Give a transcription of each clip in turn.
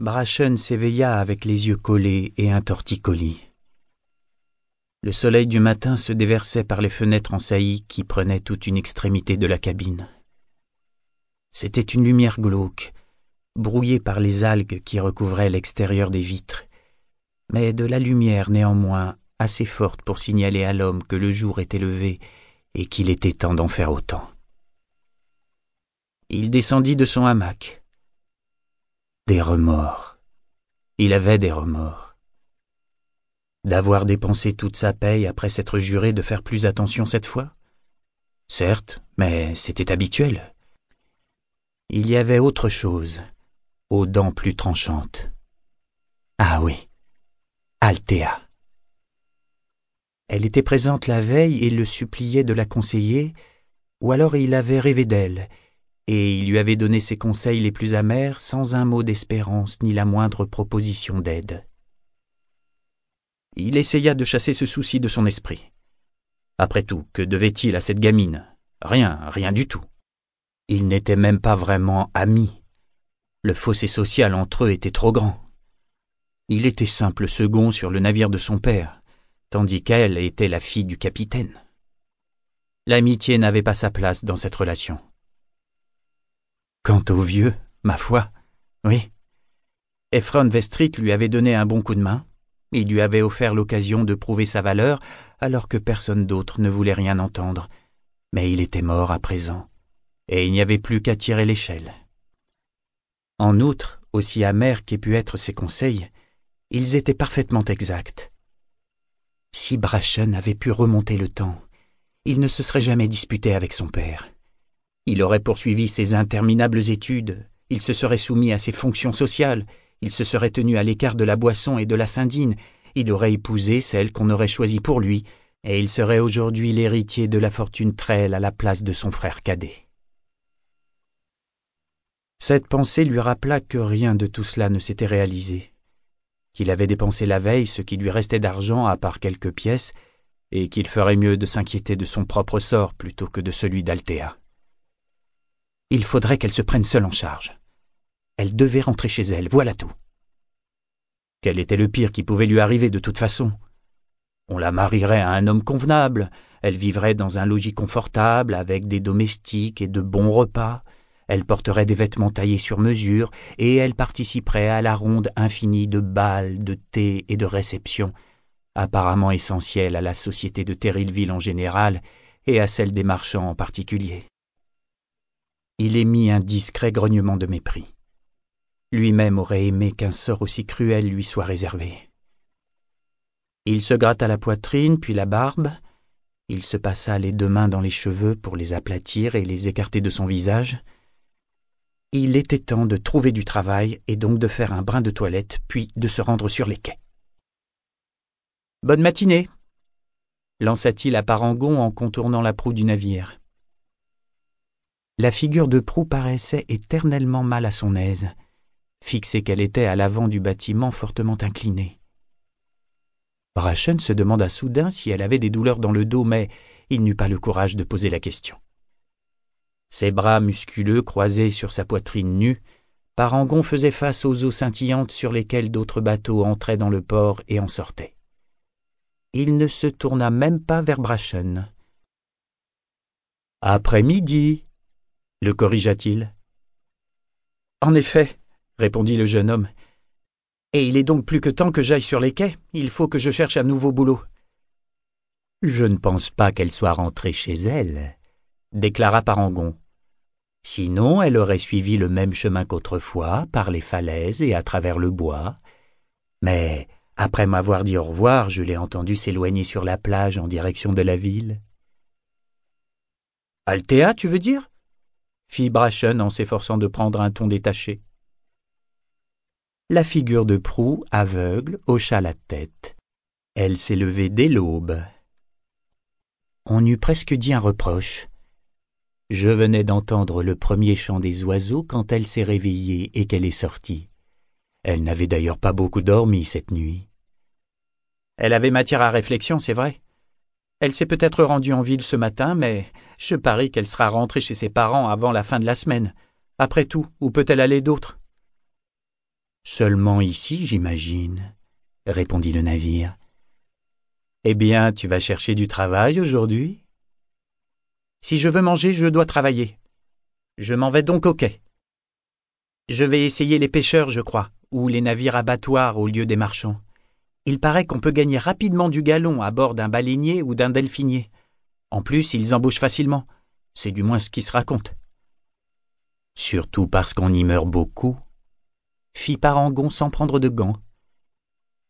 Brachen s'éveilla avec les yeux collés et un torticolis. Le soleil du matin se déversait par les fenêtres en saillie qui prenaient toute une extrémité de la cabine. C'était une lumière glauque, brouillée par les algues qui recouvraient l'extérieur des vitres, mais de la lumière néanmoins assez forte pour signaler à l'homme que le jour était levé et qu'il était temps d'en faire autant. Il descendit de son hamac. Des remords. Il avait des remords. D'avoir dépensé toute sa paye après s'être juré de faire plus attention cette fois? Certes, mais c'était habituel. Il y avait autre chose, aux dents plus tranchantes. Ah oui, Althea. Elle était présente la veille et le suppliait de la conseiller, ou alors il avait rêvé d'elle, et il lui avait donné ses conseils les plus amers sans un mot d'espérance ni la moindre proposition d'aide. Il essaya de chasser ce souci de son esprit. Après tout, que devait-il à cette gamine? Rien, rien du tout. Ils n'étaient même pas vraiment amis. Le fossé social entre eux était trop grand. Il était simple second sur le navire de son père, tandis qu'elle était la fille du capitaine. L'amitié n'avait pas sa place dans cette relation. Quant au vieux, ma foi, oui. Ephron Vestrit lui avait donné un bon coup de main, il lui avait offert l'occasion de prouver sa valeur alors que personne d'autre ne voulait rien entendre, mais il était mort à présent, et il n'y avait plus qu'à tirer l'échelle. En outre, aussi amers qu'aient pu être ses conseils, ils étaient parfaitement exacts. Si Brachen avait pu remonter le temps, il ne se serait jamais disputé avec son père. Il aurait poursuivi ses interminables études, il se serait soumis à ses fonctions sociales, il se serait tenu à l'écart de la boisson et de la sindine, il aurait épousé celle qu'on aurait choisie pour lui, et il serait aujourd'hui l'héritier de la fortune Trell à la place de son frère cadet. Cette pensée lui rappela que rien de tout cela ne s'était réalisé, qu'il avait dépensé la veille ce qui lui restait d'argent à part quelques pièces, et qu'il ferait mieux de s'inquiéter de son propre sort plutôt que de celui d'Altea. Il faudrait qu'elle se prenne seule en charge. Elle devait rentrer chez elle, voilà tout. Quel était le pire qui pouvait lui arriver de toute façon? On la marierait à un homme convenable, elle vivrait dans un logis confortable, avec des domestiques et de bons repas, elle porterait des vêtements taillés sur mesure, et elle participerait à la ronde infinie de bals, de thés et de réceptions, apparemment essentielles à la société de Terrilville en général et à celle des marchands en particulier. Il émit un discret grognement de mépris. Lui-même aurait aimé qu'un sort aussi cruel lui soit réservé. Il se gratta la poitrine, puis la barbe, il se passa les deux mains dans les cheveux pour les aplatir et les écarter de son visage, il était temps de trouver du travail et donc de faire un brin de toilette, puis de se rendre sur les quais. Bonne matinée lança-t-il à Parangon en contournant la proue du navire. La figure de proue paraissait éternellement mal à son aise, fixée qu'elle était à l'avant du bâtiment fortement incliné. Brachen se demanda soudain si elle avait des douleurs dans le dos, mais il n'eut pas le courage de poser la question. Ses bras musculeux croisés sur sa poitrine nue, Parangon faisait face aux eaux scintillantes sur lesquelles d'autres bateaux entraient dans le port et en sortaient. Il ne se tourna même pas vers Brachen. Après-midi, le corrigea-t-il. En effet, répondit le jeune homme. Et il est donc plus que temps que j'aille sur les quais. Il faut que je cherche un nouveau boulot. Je ne pense pas qu'elle soit rentrée chez elle, déclara Parangon. Sinon, elle aurait suivi le même chemin qu'autrefois, par les falaises et à travers le bois. Mais, après m'avoir dit au revoir, je l'ai entendue s'éloigner sur la plage en direction de la ville. Altea, tu veux dire? Fit Brachen en s'efforçant de prendre un ton détaché. La figure de proue, aveugle, hocha la tête. Elle s'est levée dès l'aube. On eût presque dit un reproche. Je venais d'entendre le premier chant des oiseaux quand elle s'est réveillée et qu'elle est sortie. Elle n'avait d'ailleurs pas beaucoup dormi cette nuit. Elle avait matière à réflexion, c'est vrai. Elle s'est peut-être rendue en ville ce matin, mais je parie qu'elle sera rentrée chez ses parents avant la fin de la semaine. Après tout, où peut-elle aller d'autre? Seulement ici, j'imagine, répondit le navire. Eh bien, tu vas chercher du travail aujourd'hui? Si je veux manger, je dois travailler. Je m'en vais donc au quai. Je vais essayer les pêcheurs, je crois, ou les navires abattoirs au lieu des marchands. Il paraît qu'on peut gagner rapidement du galon à bord d'un baleinier ou d'un delphinier. En plus, ils embauchent facilement. C'est du moins ce qui se raconte. Surtout parce qu'on y meurt beaucoup, fit Parangon sans prendre de gants.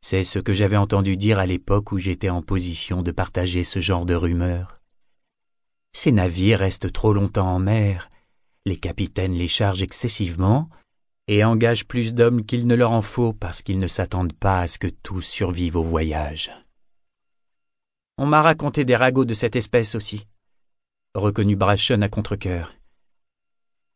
C'est ce que j'avais entendu dire à l'époque où j'étais en position de partager ce genre de rumeurs. Ces navires restent trop longtemps en mer, les capitaines les chargent excessivement, et engagent plus d'hommes qu'il ne leur en faut parce qu'ils ne s'attendent pas à ce que tous survivent au voyage. On m'a raconté des ragots de cette espèce aussi, reconnut Brachen à contre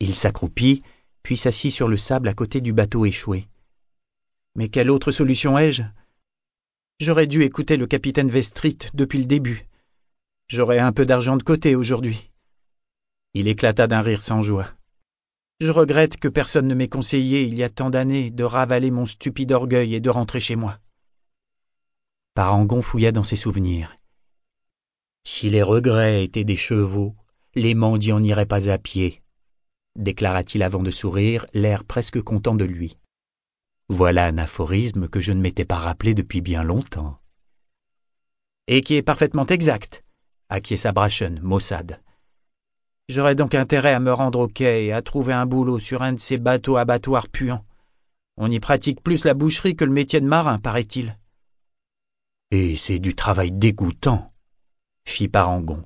Il s'accroupit, puis s'assit sur le sable à côté du bateau échoué. Mais quelle autre solution ai-je? J'aurais dû écouter le capitaine Vestrit depuis le début. J'aurais un peu d'argent de côté aujourd'hui. Il éclata d'un rire sans joie. Je regrette que personne ne m'ait conseillé il y a tant d'années de ravaler mon stupide orgueil et de rentrer chez moi. Parangon fouilla dans ses souvenirs. Si les regrets étaient des chevaux, les mendiants n'iraient pas à pied, déclara-t-il avant de sourire, l'air presque content de lui. Voilà un aphorisme que je ne m'étais pas rappelé depuis bien longtemps. Et qui est parfaitement exact, acquiesça Brachen, maussade. J'aurais donc intérêt à me rendre au quai et à trouver un boulot sur un de ces bateaux abattoirs puants. On y pratique plus la boucherie que le métier de marin, paraît-il. Et c'est du travail dégoûtant, fit Parangon.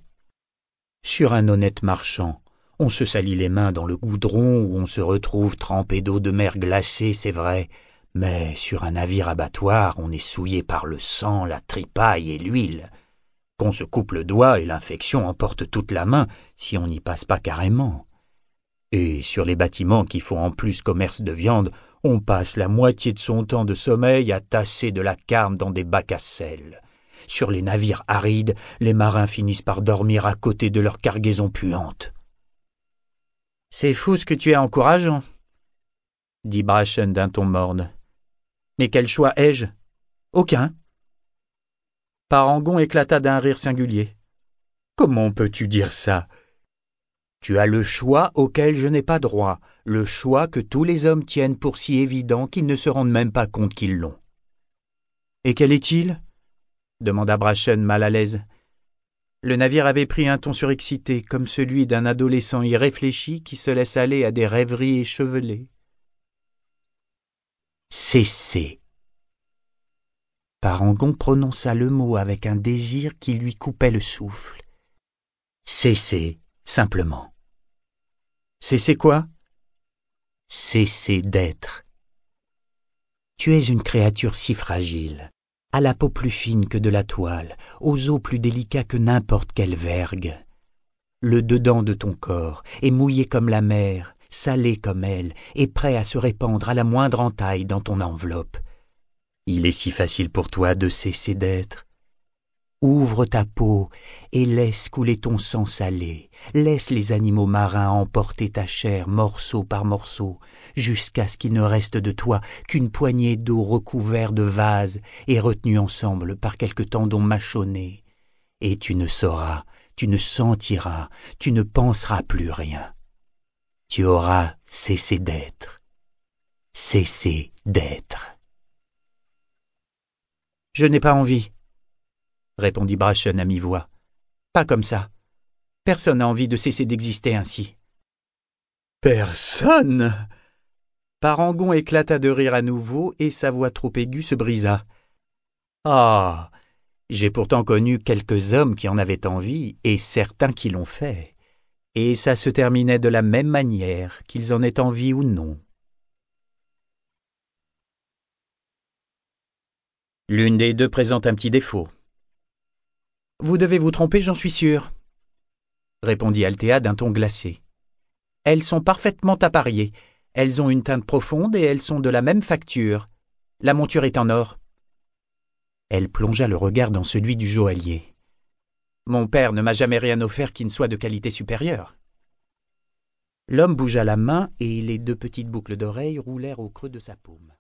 Sur un honnête marchand, on se salit les mains dans le goudron où on se retrouve trempé d'eau de mer glacée, c'est vrai, mais sur un navire abattoir, on est souillé par le sang, la tripaille et l'huile. Qu'on se coupe le doigt et l'infection emporte toute la main si on n'y passe pas carrément. Et sur les bâtiments qui font en plus commerce de viande, on passe la moitié de son temps de sommeil à tasser de la carne dans des bacs à sel. Sur les navires arides, les marins finissent par dormir à côté de leur cargaison puante. C'est fou ce que tu es encourageant, dit Brachen d'un ton morne. Mais quel choix ai-je? Aucun. Parangon éclata d'un rire singulier. Comment peux-tu dire ça? Tu as le choix auquel je n'ai pas droit, le choix que tous les hommes tiennent pour si évident qu'ils ne se rendent même pas compte qu'ils l'ont. Et quel est-il? demanda Brachen mal à l'aise. Le navire avait pris un ton surexcité, comme celui d'un adolescent irréfléchi qui se laisse aller à des rêveries échevelées. Cessez. Parangon prononça le mot avec un désir qui lui coupait le souffle. Cessez, simplement. Cessez quoi? Cessez d'être. Tu es une créature si fragile, à la peau plus fine que de la toile, aux os plus délicats que n'importe quelle vergue. Le dedans de ton corps est mouillé comme la mer, salé comme elle, et prêt à se répandre à la moindre entaille dans ton enveloppe. Il est si facile pour toi de cesser d'être, Ouvre ta peau et laisse couler ton sang salé, laisse les animaux marins emporter ta chair morceau par morceau, jusqu'à ce qu'il ne reste de toi qu'une poignée d'eau recouverte de vases et retenue ensemble par quelques tendons mâchonnés. Et tu ne sauras, tu ne sentiras, tu ne penseras plus rien. Tu auras cessé d'être. Cessé d'être. Je n'ai pas envie, répondit Brachen à mi-voix. Pas comme ça. Personne n'a envie de cesser d'exister ainsi. Personne Parangon éclata de rire à nouveau et sa voix trop aiguë se brisa. Ah J'ai pourtant connu quelques hommes qui en avaient envie et certains qui l'ont fait. Et ça se terminait de la même manière, qu'ils en aient envie ou non. L'une des deux présente un petit défaut. Vous devez vous tromper, j'en suis sûr, répondit Althea d'un ton glacé. Elles sont parfaitement appariées. Elles ont une teinte profonde et elles sont de la même facture. La monture est en or. Elle plongea le regard dans celui du joaillier. Mon père ne m'a jamais rien offert qui ne soit de qualité supérieure. L'homme bougea la main et les deux petites boucles d'oreilles roulèrent au creux de sa paume.